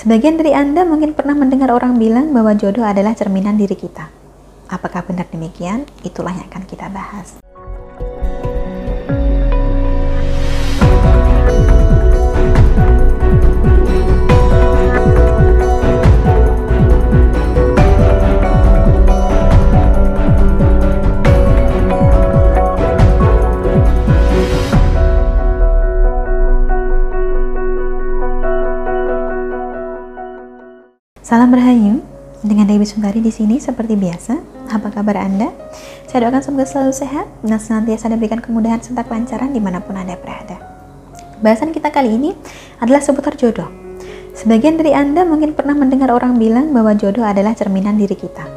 Sebagian dari Anda mungkin pernah mendengar orang bilang bahwa jodoh adalah cerminan diri kita. Apakah benar demikian? Itulah yang akan kita bahas. Salam Rahayu, dengan Dewi Sundari di sini seperti biasa. Apa kabar Anda? Saya doakan semoga selalu sehat dan senantiasa diberikan kemudahan serta kelancaran di mana pun Anda berada. Bahasan kita kali ini adalah seputar jodoh. Sebagian dari Anda mungkin pernah mendengar orang bilang bahwa jodoh adalah cerminan diri kita.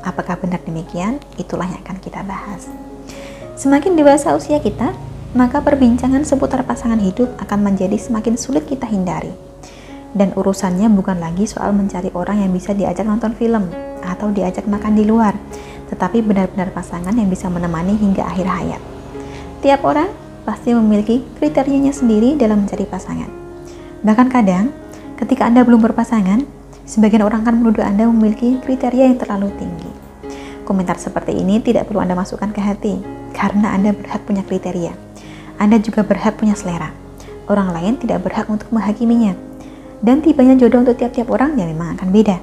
Apakah benar demikian? Itulah yang akan kita bahas. Semakin dewasa usia kita, maka perbincangan seputar pasangan hidup akan menjadi semakin sulit kita hindari dan urusannya bukan lagi soal mencari orang yang bisa diajak nonton film atau diajak makan di luar, tetapi benar-benar pasangan yang bisa menemani hingga akhir hayat. Tiap orang pasti memiliki kriterianya sendiri dalam mencari pasangan. Bahkan kadang, ketika Anda belum berpasangan, sebagian orang akan menuduh Anda memiliki kriteria yang terlalu tinggi. Komentar seperti ini tidak perlu Anda masukkan ke hati, karena Anda berhak punya kriteria. Anda juga berhak punya selera. Orang lain tidak berhak untuk menghakiminya, dan tibanya jodoh untuk tiap-tiap orang ya memang akan beda.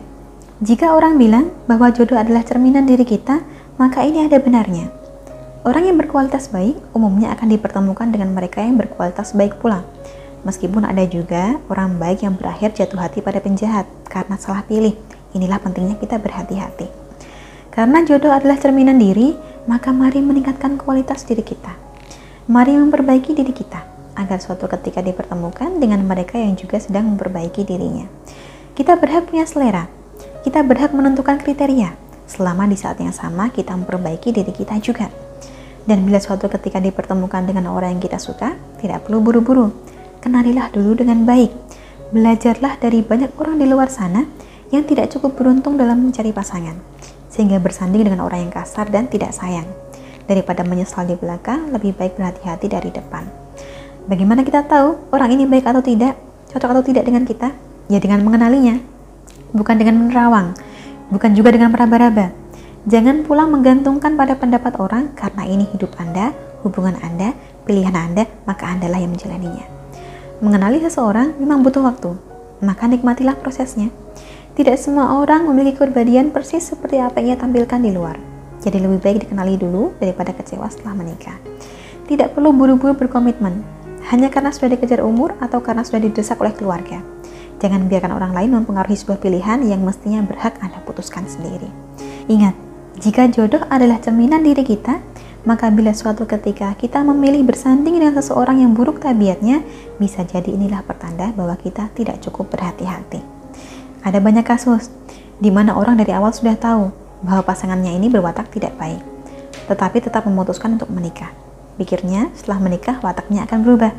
Jika orang bilang bahwa jodoh adalah cerminan diri kita, maka ini ada benarnya. Orang yang berkualitas baik umumnya akan dipertemukan dengan mereka yang berkualitas baik pula. Meskipun ada juga orang baik yang berakhir jatuh hati pada penjahat karena salah pilih. Inilah pentingnya kita berhati-hati. Karena jodoh adalah cerminan diri, maka mari meningkatkan kualitas diri kita. Mari memperbaiki diri kita agar suatu ketika dipertemukan dengan mereka yang juga sedang memperbaiki dirinya. Kita berhak punya selera, kita berhak menentukan kriteria, selama di saat yang sama kita memperbaiki diri kita juga. Dan bila suatu ketika dipertemukan dengan orang yang kita suka, tidak perlu buru-buru. Kenalilah dulu dengan baik. Belajarlah dari banyak orang di luar sana yang tidak cukup beruntung dalam mencari pasangan, sehingga bersanding dengan orang yang kasar dan tidak sayang. Daripada menyesal di belakang, lebih baik berhati-hati dari depan. Bagaimana kita tahu orang ini baik atau tidak, cocok atau tidak dengan kita? Ya dengan mengenalinya, bukan dengan menerawang, bukan juga dengan meraba-raba. Jangan pula menggantungkan pada pendapat orang karena ini hidup Anda, hubungan Anda, pilihan Anda, maka Anda lah yang menjalaninya. Mengenali seseorang memang butuh waktu, maka nikmatilah prosesnya. Tidak semua orang memiliki kepribadian persis seperti apa yang ia tampilkan di luar. Jadi lebih baik dikenali dulu daripada kecewa setelah menikah. Tidak perlu buru-buru berkomitmen, hanya karena sudah dikejar umur atau karena sudah didesak oleh keluarga. Jangan biarkan orang lain mempengaruhi sebuah pilihan yang mestinya berhak Anda putuskan sendiri. Ingat, jika jodoh adalah cerminan diri kita, maka bila suatu ketika kita memilih bersanding dengan seseorang yang buruk tabiatnya, bisa jadi inilah pertanda bahwa kita tidak cukup berhati-hati. Ada banyak kasus di mana orang dari awal sudah tahu bahwa pasangannya ini berwatak tidak baik, tetapi tetap memutuskan untuk menikah. Pikirnya setelah menikah wataknya akan berubah.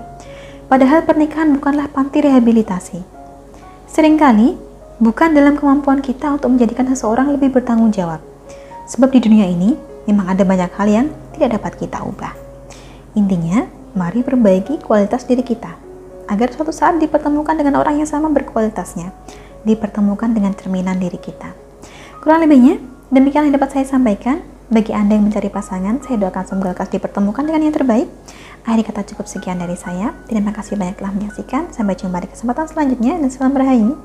Padahal pernikahan bukanlah panti rehabilitasi. Seringkali bukan dalam kemampuan kita untuk menjadikan seseorang lebih bertanggung jawab. Sebab di dunia ini memang ada banyak hal yang tidak dapat kita ubah. Intinya, mari perbaiki kualitas diri kita agar suatu saat dipertemukan dengan orang yang sama berkualitasnya, dipertemukan dengan cerminan diri kita. Kurang lebihnya, demikian yang dapat saya sampaikan. Bagi Anda yang mencari pasangan, saya doakan semoga lekas dipertemukan dengan yang terbaik. Akhirnya kata cukup sekian dari saya. Terima kasih banyak telah menyaksikan. Sampai jumpa di kesempatan selanjutnya dan salam rahayu.